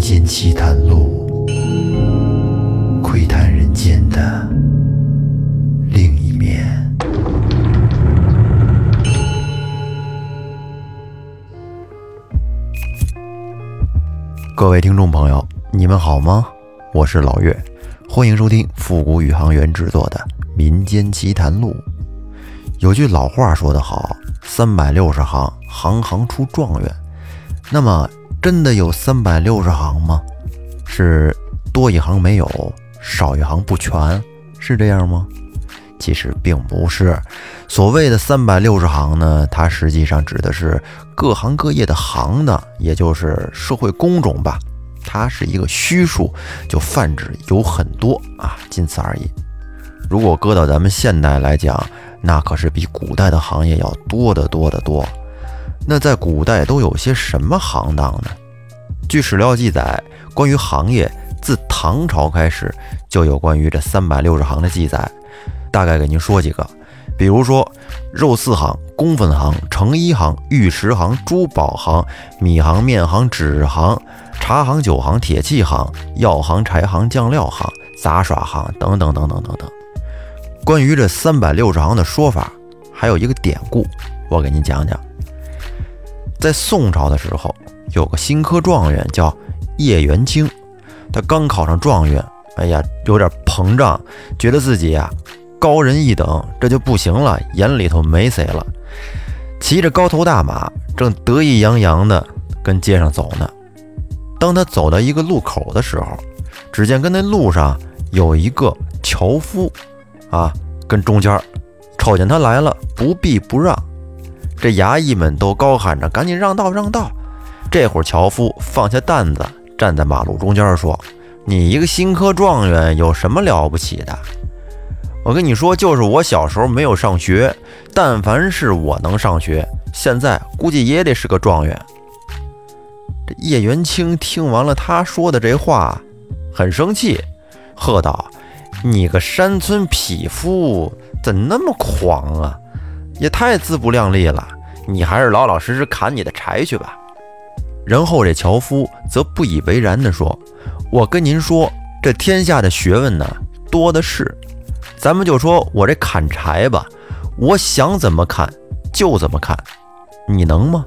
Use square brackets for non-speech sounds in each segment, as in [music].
间奇谈录，窥探人间的另一面。各位听众朋友，你们好吗？我是老岳，欢迎收听复古宇航员制作的《民间奇谈录》。有句老话说得好：“三百六十行，行行出状元。”那么，真的有三百六十行吗？是多一行没有，少一行不全，是这样吗？其实并不是。所谓的三百六十行呢，它实际上指的是各行各业的行的，也就是社会工种吧。它是一个虚数，就泛指有很多啊，仅此而已。如果搁到咱们现代来讲，那可是比古代的行业要多得多得多。那在古代都有些什么行当呢？据史料记载，关于行业，自唐朝开始就有关于这三百六十行的记载。大概给您说几个，比如说肉丝行、工粉行、成衣行、玉石行、珠宝行、米行、面行、纸行、茶行、酒行、铁器行、药行、柴行、酱料行、杂耍行等等等等等等。关于这三百六十行的说法，还有一个典故，我给您讲讲。在宋朝的时候，有个新科状元叫叶元清，他刚考上状元，哎呀，有点膨胀，觉得自己呀高人一等，这就不行了，眼里头没谁了。骑着高头大马，正得意洋洋的跟街上走呢。当他走到一个路口的时候，只见跟那路上有一个樵夫，啊，跟中间瞅见他来了，不避不让。这衙役们都高喊着：“赶紧让道，让道！”这会儿，樵夫放下担子，站在马路中间说：“你一个新科状元，有什么了不起的？我跟你说，就是我小时候没有上学，但凡是我能上学，现在估计也得是个状元。”这叶元清听完了他说的这话，很生气，喝道：“你个山村匹夫，怎那么狂啊？”也太自不量力了！你还是老老实实砍你的柴去吧。然后这樵夫则不以为然地说：“我跟您说，这天下的学问呢多的是，咱们就说我这砍柴吧，我想怎么砍就怎么砍，你能吗？”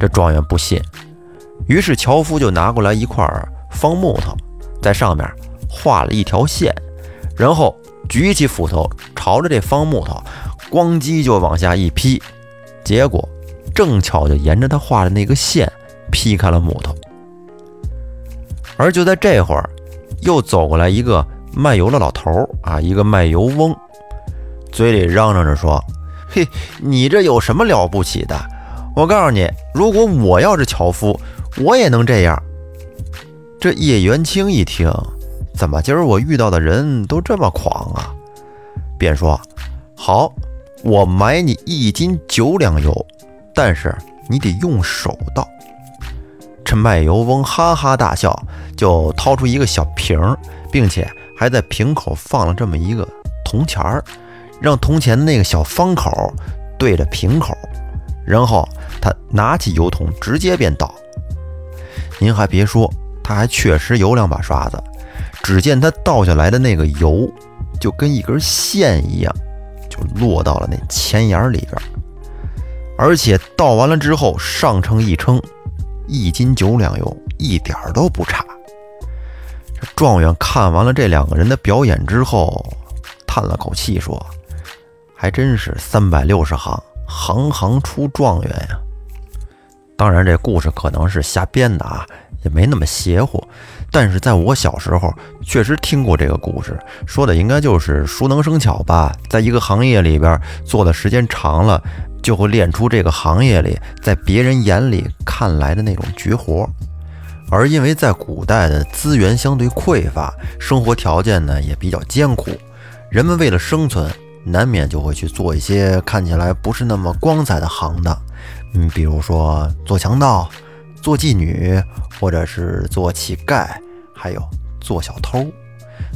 这状元不信，于是樵夫就拿过来一块方木头，在上面画了一条线，然后举起斧头朝着这方木头。咣叽就往下一劈，结果正巧就沿着他画的那个线劈开了木头。而就在这会儿，又走过来一个卖油的老头啊，一个卖油翁，嘴里嚷嚷着说：“嘿，你这有什么了不起的？我告诉你，如果我要是樵夫，我也能这样。”这叶元清一听，怎么今儿我遇到的人都这么狂啊？便说：“好。”我买你一斤九两油，但是你得用手倒。这卖油翁哈哈大笑，就掏出一个小瓶儿，并且还在瓶口放了这么一个铜钱儿，让铜钱的那个小方口对着瓶口，然后他拿起油桶直接便倒。您还别说，他还确实有两把刷子。只见他倒下来的那个油，就跟一根线一样。落到了那钱眼里边，而且倒完了之后，上称一称，一斤九两油，一点儿都不差。这状元看完了这两个人的表演之后，叹了口气说：“还真是三百六十行，行行出状元呀。”当然，这故事可能是瞎编的啊，也没那么邪乎。但是在我小时候，确实听过这个故事，说的应该就是熟能生巧吧。在一个行业里边做的时间长了，就会练出这个行业里在别人眼里看来的那种绝活。而因为在古代的资源相对匮乏，生活条件呢也比较艰苦，人们为了生存，难免就会去做一些看起来不是那么光彩的行当。嗯，比如说做强盗。做妓女，或者是做乞丐，还有做小偷。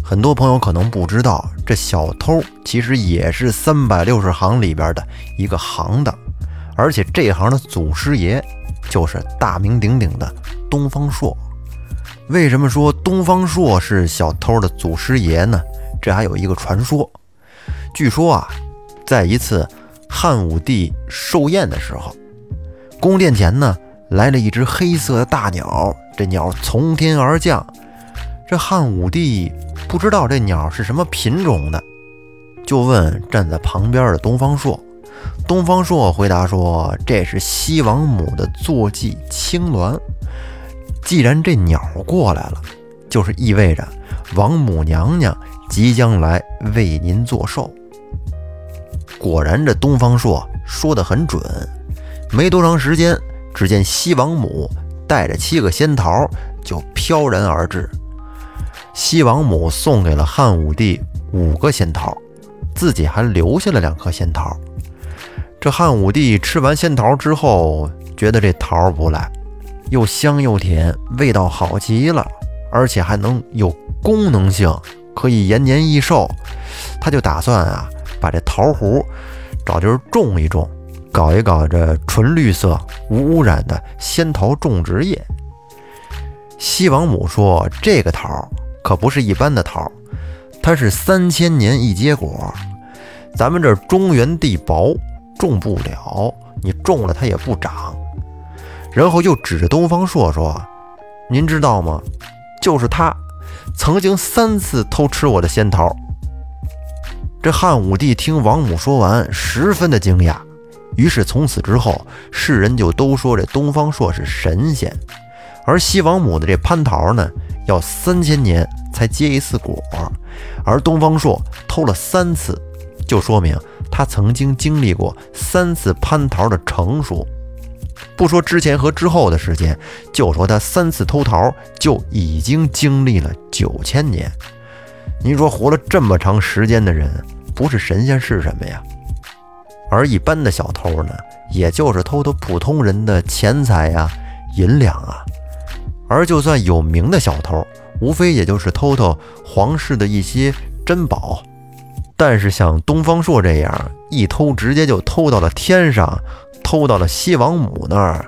很多朋友可能不知道，这小偷其实也是三百六十行里边的一个行当，而且这行的祖师爷就是大名鼎鼎的东方朔。为什么说东方朔是小偷的祖师爷呢？这还有一个传说。据说啊，在一次汉武帝寿宴的时候，宫殿前呢来了一只黑色的大鸟，这鸟从天而降。这汉武帝不知道这鸟是什么品种的，就问站在旁边的东方朔。东方朔回答说：“这是西王母的坐骑青鸾。既然这鸟过来了，就是意味着王母娘娘即将来为您做寿。”果然，这东方朔说的很准。没多长时间，只见西王母带着七个仙桃就飘然而至。西王母送给了汉武帝五个仙桃，自己还留下了两颗仙桃。这汉武帝吃完仙桃之后，觉得这桃不赖，又香又甜，味道好极了，而且还能有功能性，可以延年益寿。他就打算啊，把这桃核找地儿种一种，搞一搞这纯绿色、无污染的仙桃种植业。西王母说：“这个桃。”可不是一般的桃，它是三千年一结果。咱们这中原地薄，种不了，你种了它也不长。然后又指着东方朔说：“您知道吗？就是他，曾经三次偷吃我的仙桃。”这汉武帝听王母说完，十分的惊讶。于是从此之后，世人就都说这东方朔是神仙。而西王母的这蟠桃呢？要三千年才结一次果，而东方朔偷了三次，就说明他曾经经历过三次蟠桃的成熟。不说之前和之后的时间，就说他三次偷桃就已经经历了九千年。您说活了这么长时间的人，不是神仙是什么呀？而一般的小偷呢，也就是偷偷普通人的钱财呀、银两啊。而就算有名的小偷，无非也就是偷偷皇室的一些珍宝。但是像东方朔这样一偷直接就偷到了天上，偷到了西王母那儿，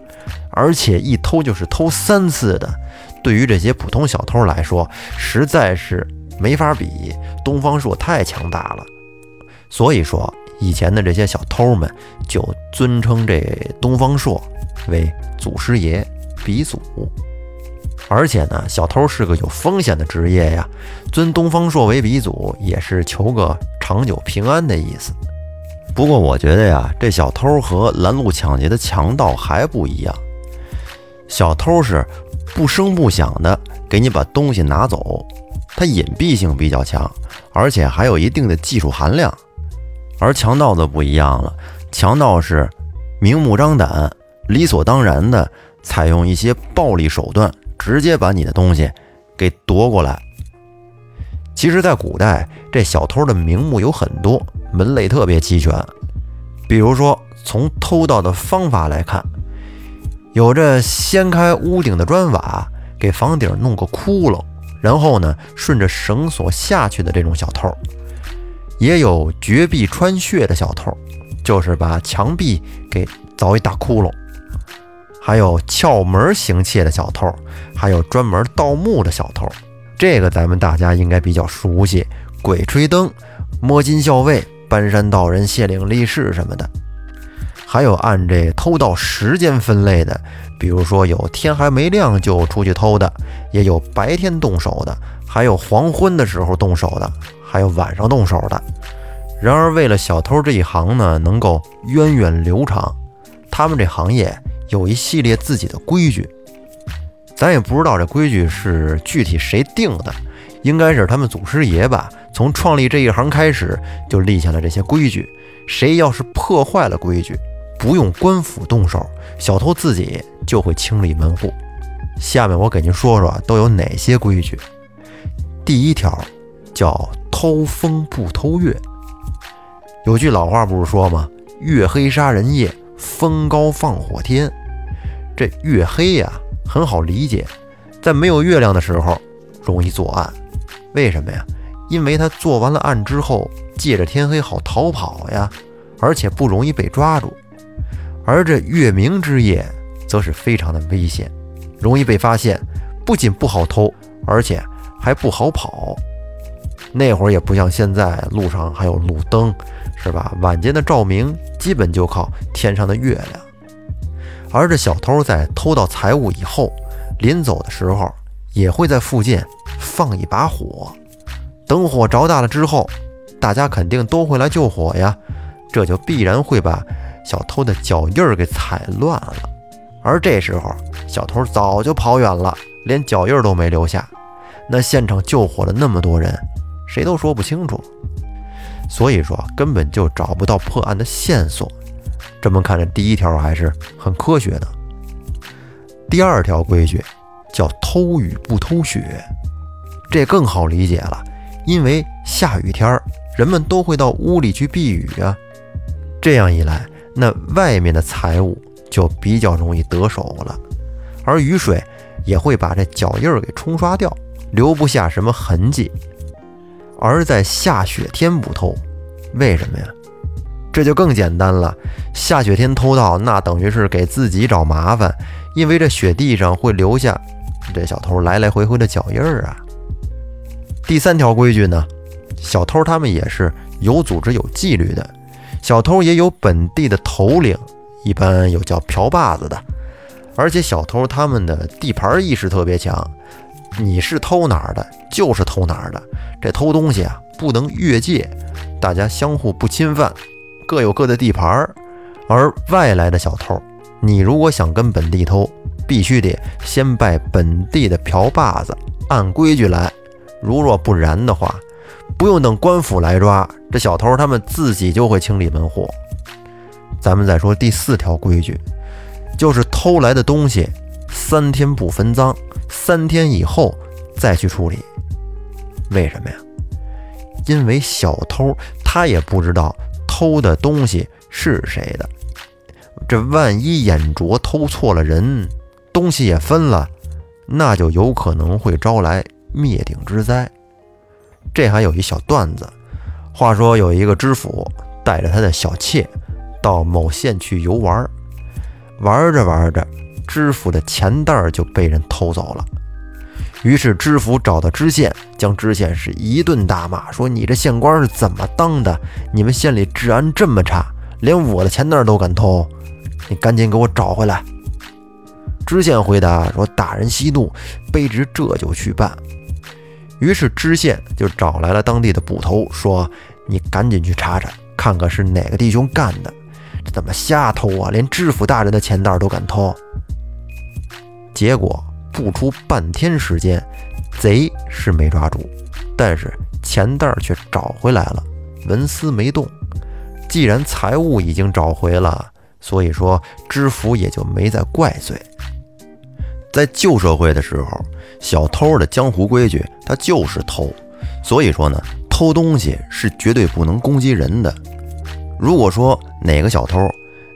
而且一偷就是偷三次的，对于这些普通小偷来说，实在是没法比。东方朔太强大了，所以说以前的这些小偷们就尊称这东方朔为祖师爷、鼻祖。而且呢，小偷是个有风险的职业呀，尊东方朔为鼻祖也是求个长久平安的意思。不过我觉得呀，这小偷和拦路抢劫的强盗还不一样。小偷是不声不响的给你把东西拿走，它隐蔽性比较强，而且还有一定的技术含量。而强盗则不一样了，强盗是明目张胆、理所当然的采用一些暴力手段。直接把你的东西给夺过来。其实，在古代，这小偷的名目有很多，门类特别齐全。比如说，从偷盗的方法来看，有着掀开屋顶的砖瓦，给房顶弄个窟窿，然后呢，顺着绳索下去的这种小偷；也有绝壁穿穴的小偷，就是把墙壁给凿一大窟窿。还有撬门行窃的小偷，还有专门盗墓的小偷，这个咱们大家应该比较熟悉，鬼吹灯、摸金校尉、搬山道人、卸岭立誓什么的。还有按这偷盗时间分类的，比如说有天还没亮就出去偷的，也有白天动手的，还有黄昏的时候动手的，还有晚上动手的。然而，为了小偷这一行呢能够源远流长，他们这行业。有一系列自己的规矩，咱也不知道这规矩是具体谁定的，应该是他们祖师爷吧。从创立这一行开始就立下了这些规矩，谁要是破坏了规矩，不用官府动手，小偷自己就会清理门户。下面我给您说说都有哪些规矩。第一条叫偷风不偷月。有句老话不是说吗？月黑杀人夜，风高放火天。这月黑呀，很好理解，在没有月亮的时候容易作案，为什么呀？因为他做完了案之后，借着天黑好逃跑呀，而且不容易被抓住。而这月明之夜，则是非常的危险，容易被发现，不仅不好偷，而且还不好跑。那会儿也不像现在，路上还有路灯，是吧？晚间的照明基本就靠天上的月亮。而这小偷在偷到财物以后，临走的时候也会在附近放一把火，等火着大了之后，大家肯定都会来救火呀，这就必然会把小偷的脚印儿给踩乱了。而这时候，小偷早就跑远了，连脚印都没留下。那现场救火的那么多人。谁都说不清楚，所以说根本就找不到破案的线索。这么看，这第一条还是很科学的。第二条规矩叫偷雨不偷雪，这更好理解了，因为下雨天儿人们都会到屋里去避雨啊。这样一来，那外面的财物就比较容易得手了，而雨水也会把这脚印儿给冲刷掉，留不下什么痕迹。而在下雪天不偷，为什么呀？这就更简单了。下雪天偷盗，那等于是给自己找麻烦，因为这雪地上会留下这小偷来来回回的脚印儿啊。第三条规矩呢，小偷他们也是有组织、有纪律的。小偷也有本地的头领，一般有叫瓢把子的，而且小偷他们的地盘意识特别强。你是偷哪儿的，就是偷哪儿的。这偷东西啊，不能越界，大家相互不侵犯，各有各的地盘儿。而外来的小偷，你如果想跟本地偷，必须得先拜本地的瓢把子，按规矩来。如若不然的话，不用等官府来抓，这小偷他们自己就会清理门户。咱们再说第四条规矩，就是偷来的东西三天不分赃。三天以后再去处理，为什么呀？因为小偷他也不知道偷的东西是谁的，这万一眼拙偷错了人，东西也分了，那就有可能会招来灭顶之灾。这还有一小段子，话说有一个知府带着他的小妾到某县去游玩，玩着玩着。知府的钱袋就被人偷走了，于是知府找到知县，将知县是一顿大骂，说：“你这县官是怎么当的？你们县里治安这么差，连我的钱袋都敢偷，你赶紧给我找回来。”知县回答说：“大人息怒，卑职这就去办。”于是知县就找来了当地的捕头，说：“你赶紧去查查，看看是哪个弟兄干的，这怎么瞎偷啊？连知府大人的钱袋都敢偷。”结果不出半天时间，贼是没抓住，但是钱袋却找回来了，纹丝没动。既然财物已经找回了，所以说知府也就没再怪罪。在旧社会的时候，小偷的江湖规矩，他就是偷，所以说呢，偷东西是绝对不能攻击人的。如果说哪个小偷，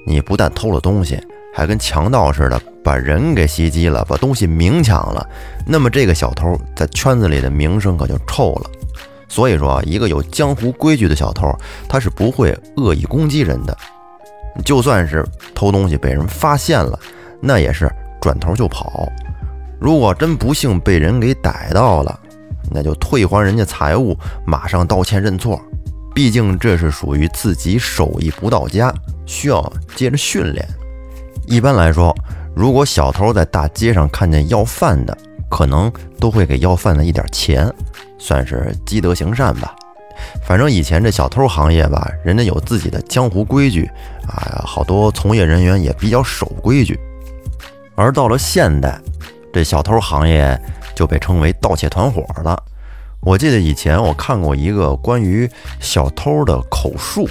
你不但偷了东西，还跟强盗似的。把人给袭击了，把东西明抢了，那么这个小偷在圈子里的名声可就臭了。所以说，一个有江湖规矩的小偷，他是不会恶意攻击人的。就算是偷东西被人发现了，那也是转头就跑。如果真不幸被人给逮到了，那就退还人家财物，马上道歉认错。毕竟这是属于自己手艺不到家，需要接着训练。一般来说。如果小偷在大街上看见要饭的，可能都会给要饭的一点钱，算是积德行善吧。反正以前这小偷行业吧，人家有自己的江湖规矩啊，好多从业人员也比较守规矩。而到了现代，这小偷行业就被称为盗窃团伙了。我记得以前我看过一个关于小偷的口述，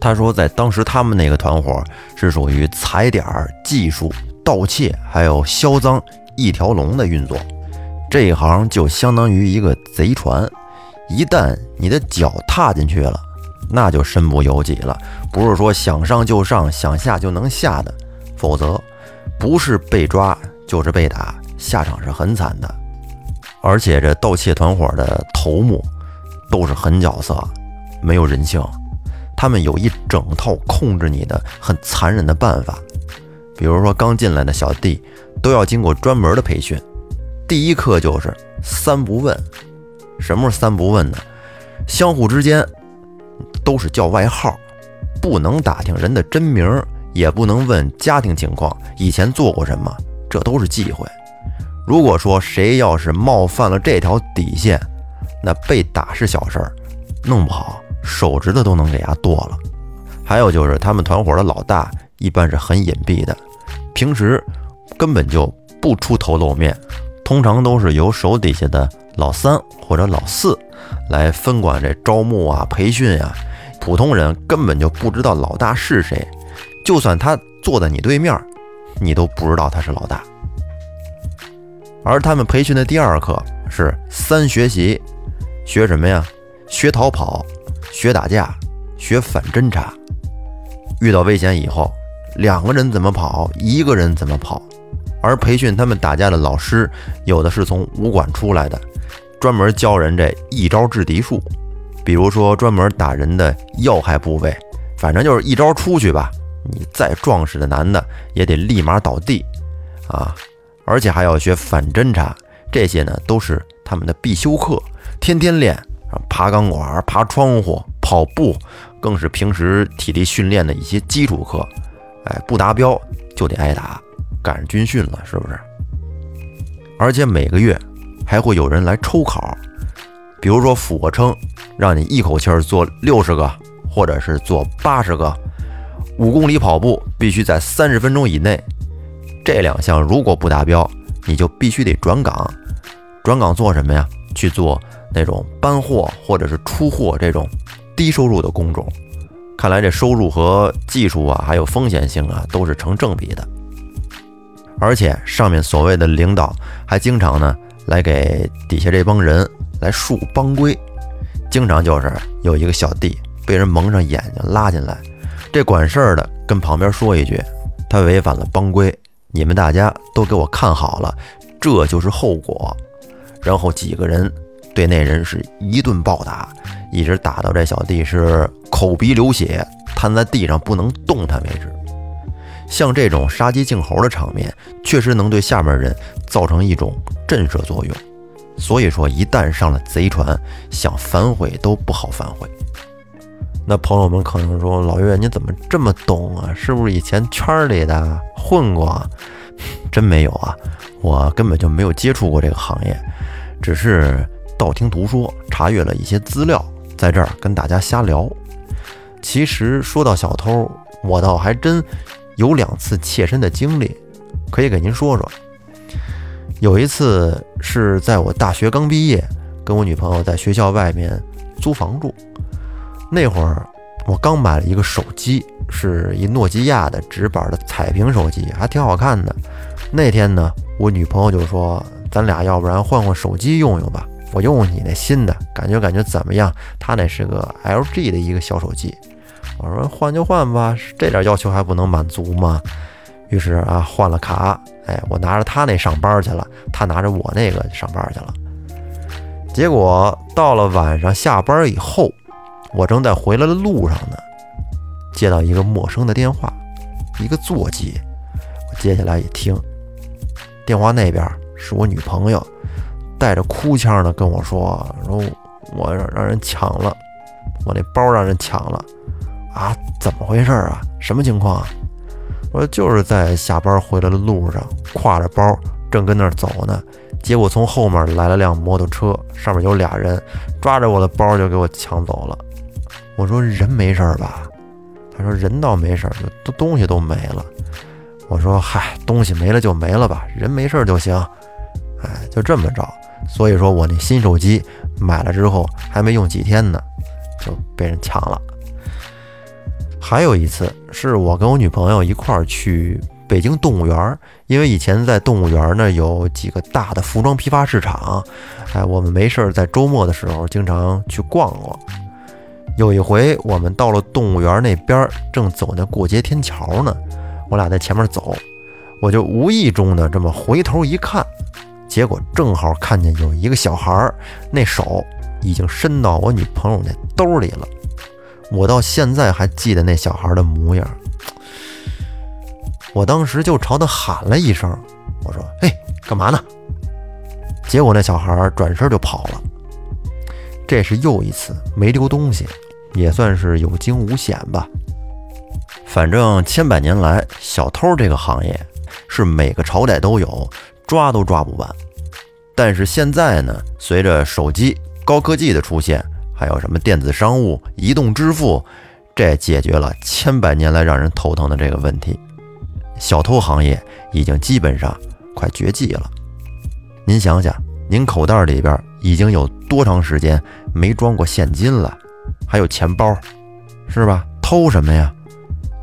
他说在当时他们那个团伙是属于踩点技术。盗窃还有销赃一条龙的运作，这一行就相当于一个贼船，一旦你的脚踏进去了，那就身不由己了。不是说想上就上，想下就能下的，否则不是被抓就是被打，下场是很惨的。而且这盗窃团伙的头目都是狠角色，没有人性，他们有一整套控制你的很残忍的办法。比如说，刚进来的小弟都要经过专门的培训，第一课就是三不问。什么是三不问呢？相互之间都是叫外号，不能打听人的真名，也不能问家庭情况，以前做过什么，这都是忌讳。如果说谁要是冒犯了这条底线，那被打是小事儿，弄不好手指头都能给他剁了。还有就是他们团伙的老大一般是很隐蔽的，平时根本就不出头露面，通常都是由手底下的老三或者老四来分管这招募啊、培训啊。普通人根本就不知道老大是谁，就算他坐在你对面，你都不知道他是老大。而他们培训的第二课是三学习，学什么呀？学逃跑，学打架，学反侦查。遇到危险以后，两个人怎么跑，一个人怎么跑。而培训他们打架的老师，有的是从武馆出来的，专门教人这一招制敌术。比如说，专门打人的要害部位，反正就是一招出去吧，你再壮实的男的也得立马倒地啊！而且还要学反侦察，这些呢都是他们的必修课，天天练。爬钢管、爬窗户、跑步，更是平时体力训练的一些基础课。哎，不达标就得挨打，赶上军训了，是不是？而且每个月还会有人来抽考，比如说俯卧撑，让你一口气儿做六十个，或者是做八十个。五公里跑步必须在三十分钟以内。这两项如果不达标，你就必须得转岗。转岗做什么呀？去做那种搬货或者是出货这种低收入的工种。看来这收入和技术啊，还有风险性啊，都是成正比的。而且上面所谓的领导还经常呢来给底下这帮人来树帮规，经常就是有一个小弟被人蒙上眼睛拉进来，这管事儿的跟旁边说一句，他违反了帮规。你们大家都给我看好了，这就是后果。然后几个人对那人是一顿暴打，一直打到这小弟是口鼻流血，瘫在地上不能动弹为止。像这种杀鸡儆猴的场面，确实能对下面人造成一种震慑作用。所以说，一旦上了贼船，想反悔都不好反悔。那朋友们可能说：“老岳，你怎么这么懂啊？是不是以前圈里的混过？” [laughs] 真没有啊，我根本就没有接触过这个行业，只是道听途说，查阅了一些资料，在这儿跟大家瞎聊。其实说到小偷，我倒还真有两次切身的经历，可以给您说说。有一次是在我大学刚毕业，跟我女朋友在学校外面租房住。那会儿我刚买了一个手机，是一诺基亚的直板的彩屏手机，还挺好看的。那天呢，我女朋友就说：“咱俩要不然换换手机用用吧，我用你那新的，感觉感觉怎么样？”他那是个 LG 的一个小手机。我说：“换就换吧，这点要求还不能满足吗？”于是啊，换了卡，哎，我拿着他那上班去了，他拿着我那个上班去了。结果到了晚上下班以后。我正在回来的路上呢，接到一个陌生的电话，一个座机。我接下来一听，电话那边是我女朋友，带着哭腔的跟我说：“说我让让人抢了，我那包让人抢了啊？怎么回事啊？什么情况啊？”我说：“就是在下班回来的路上，挎着包正跟那儿走呢，结果从后面来了辆摩托车，上面有俩人，抓着我的包就给我抢走了。”我说人没事吧？他说人倒没事，都东西都没了。我说嗨，东西没了就没了吧，人没事就行。哎，就这么着。所以说我那新手机买了之后还没用几天呢，就被人抢了。还有一次是我跟我女朋友一块儿去北京动物园，因为以前在动物园呢有几个大的服装批发市场，哎，我们没事儿在周末的时候经常去逛逛。有一回，我们到了动物园那边，正走那过街天桥呢。我俩在前面走，我就无意中的这么回头一看，结果正好看见有一个小孩儿，那手已经伸到我女朋友那兜里了。我到现在还记得那小孩的模样。我当时就朝他喊了一声，我说：“嘿，干嘛呢？”结果那小孩转身就跑了。这是又一次没丢东西，也算是有惊无险吧。反正千百年来，小偷这个行业是每个朝代都有，抓都抓不完。但是现在呢，随着手机高科技的出现，还有什么电子商务、移动支付，这解决了千百年来让人头疼的这个问题。小偷行业已经基本上快绝迹了。您想想，您口袋里边已经有多长时间没装过现金了？还有钱包，是吧？偷什么呀？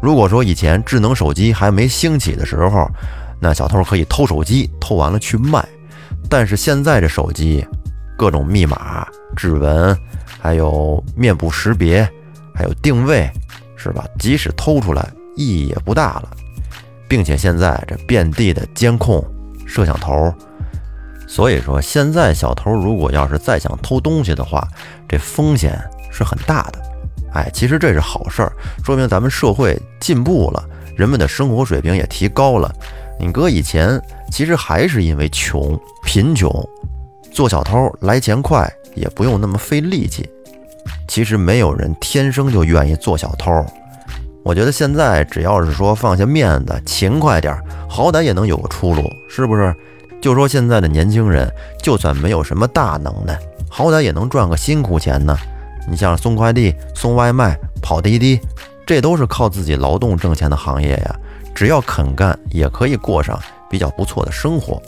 如果说以前智能手机还没兴起的时候，那小偷可以偷手机，偷完了去卖。但是现在这手机，各种密码、指纹，还有面部识别，还有定位，是吧？即使偷出来，意义也不大了。并且现在这遍地的监控摄像头，所以说现在小偷如果要是再想偷东西的话，这风险是很大的。哎，其实这是好事儿，说明咱们社会进步了，人们的生活水平也提高了。你哥以前，其实还是因为穷、贫穷，做小偷来钱快，也不用那么费力气。其实没有人天生就愿意做小偷。我觉得现在只要是说放下面子，勤快点，好歹也能有个出路，是不是？就说现在的年轻人，就算没有什么大能耐，好歹也能赚个辛苦钱呢。你像送快递、送外卖、跑滴滴，这都是靠自己劳动挣钱的行业呀。只要肯干，也可以过上比较不错的生活。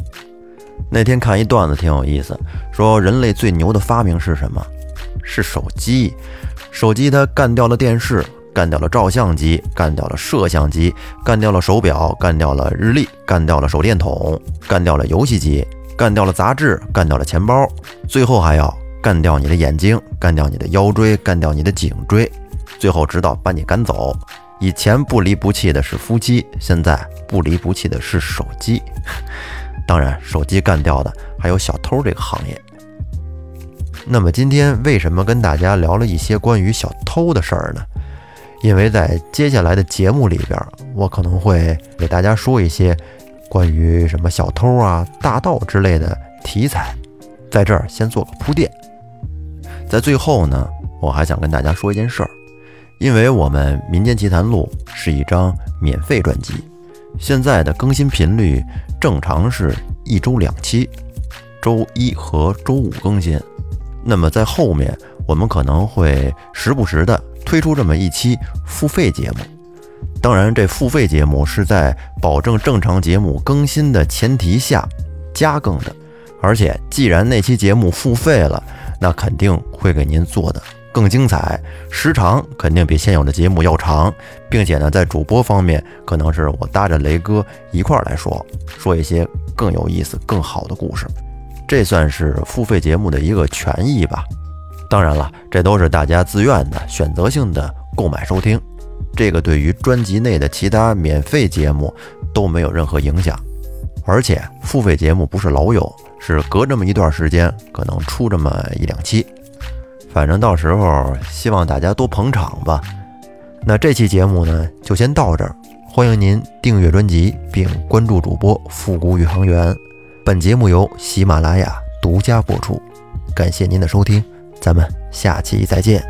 那天看一段子挺有意思，说人类最牛的发明是什么？是手机。手机它干掉了电视，干掉了照相机，干掉了摄像机，干掉了手表，干掉了日历，干掉了手电筒，干掉了游戏机，干掉了杂志，干掉了钱包，最后还要干掉你的眼睛，干掉你的腰椎，干掉你的颈椎，最后直到把你赶走。以前不离不弃的是夫妻，现在不离不弃的是手机。[laughs] 当然，手机干掉的还有小偷这个行业。那么今天为什么跟大家聊了一些关于小偷的事儿呢？因为在接下来的节目里边，我可能会给大家说一些关于什么小偷啊、大盗之类的题材，在这儿先做个铺垫。在最后呢，我还想跟大家说一件事儿。因为我们《民间奇谈录》是一张免费专辑，现在的更新频率正常是一周两期，周一和周五更新。那么在后面，我们可能会时不时的推出这么一期付费节目。当然，这付费节目是在保证正常节目更新的前提下加更的。而且，既然那期节目付费了，那肯定会给您做的。更精彩，时长肯定比现有的节目要长，并且呢，在主播方面，可能是我搭着雷哥一块儿来说，说一些更有意思、更好的故事。这算是付费节目的一个权益吧。当然了，这都是大家自愿的、选择性的购买收听，这个对于专辑内的其他免费节目都没有任何影响。而且，付费节目不是老有，是隔这么一段时间，可能出这么一两期。反正到时候希望大家多捧场吧。那这期节目呢，就先到这儿。欢迎您订阅专辑并关注主播复古宇航员。本节目由喜马拉雅独家播出，感谢您的收听，咱们下期再见。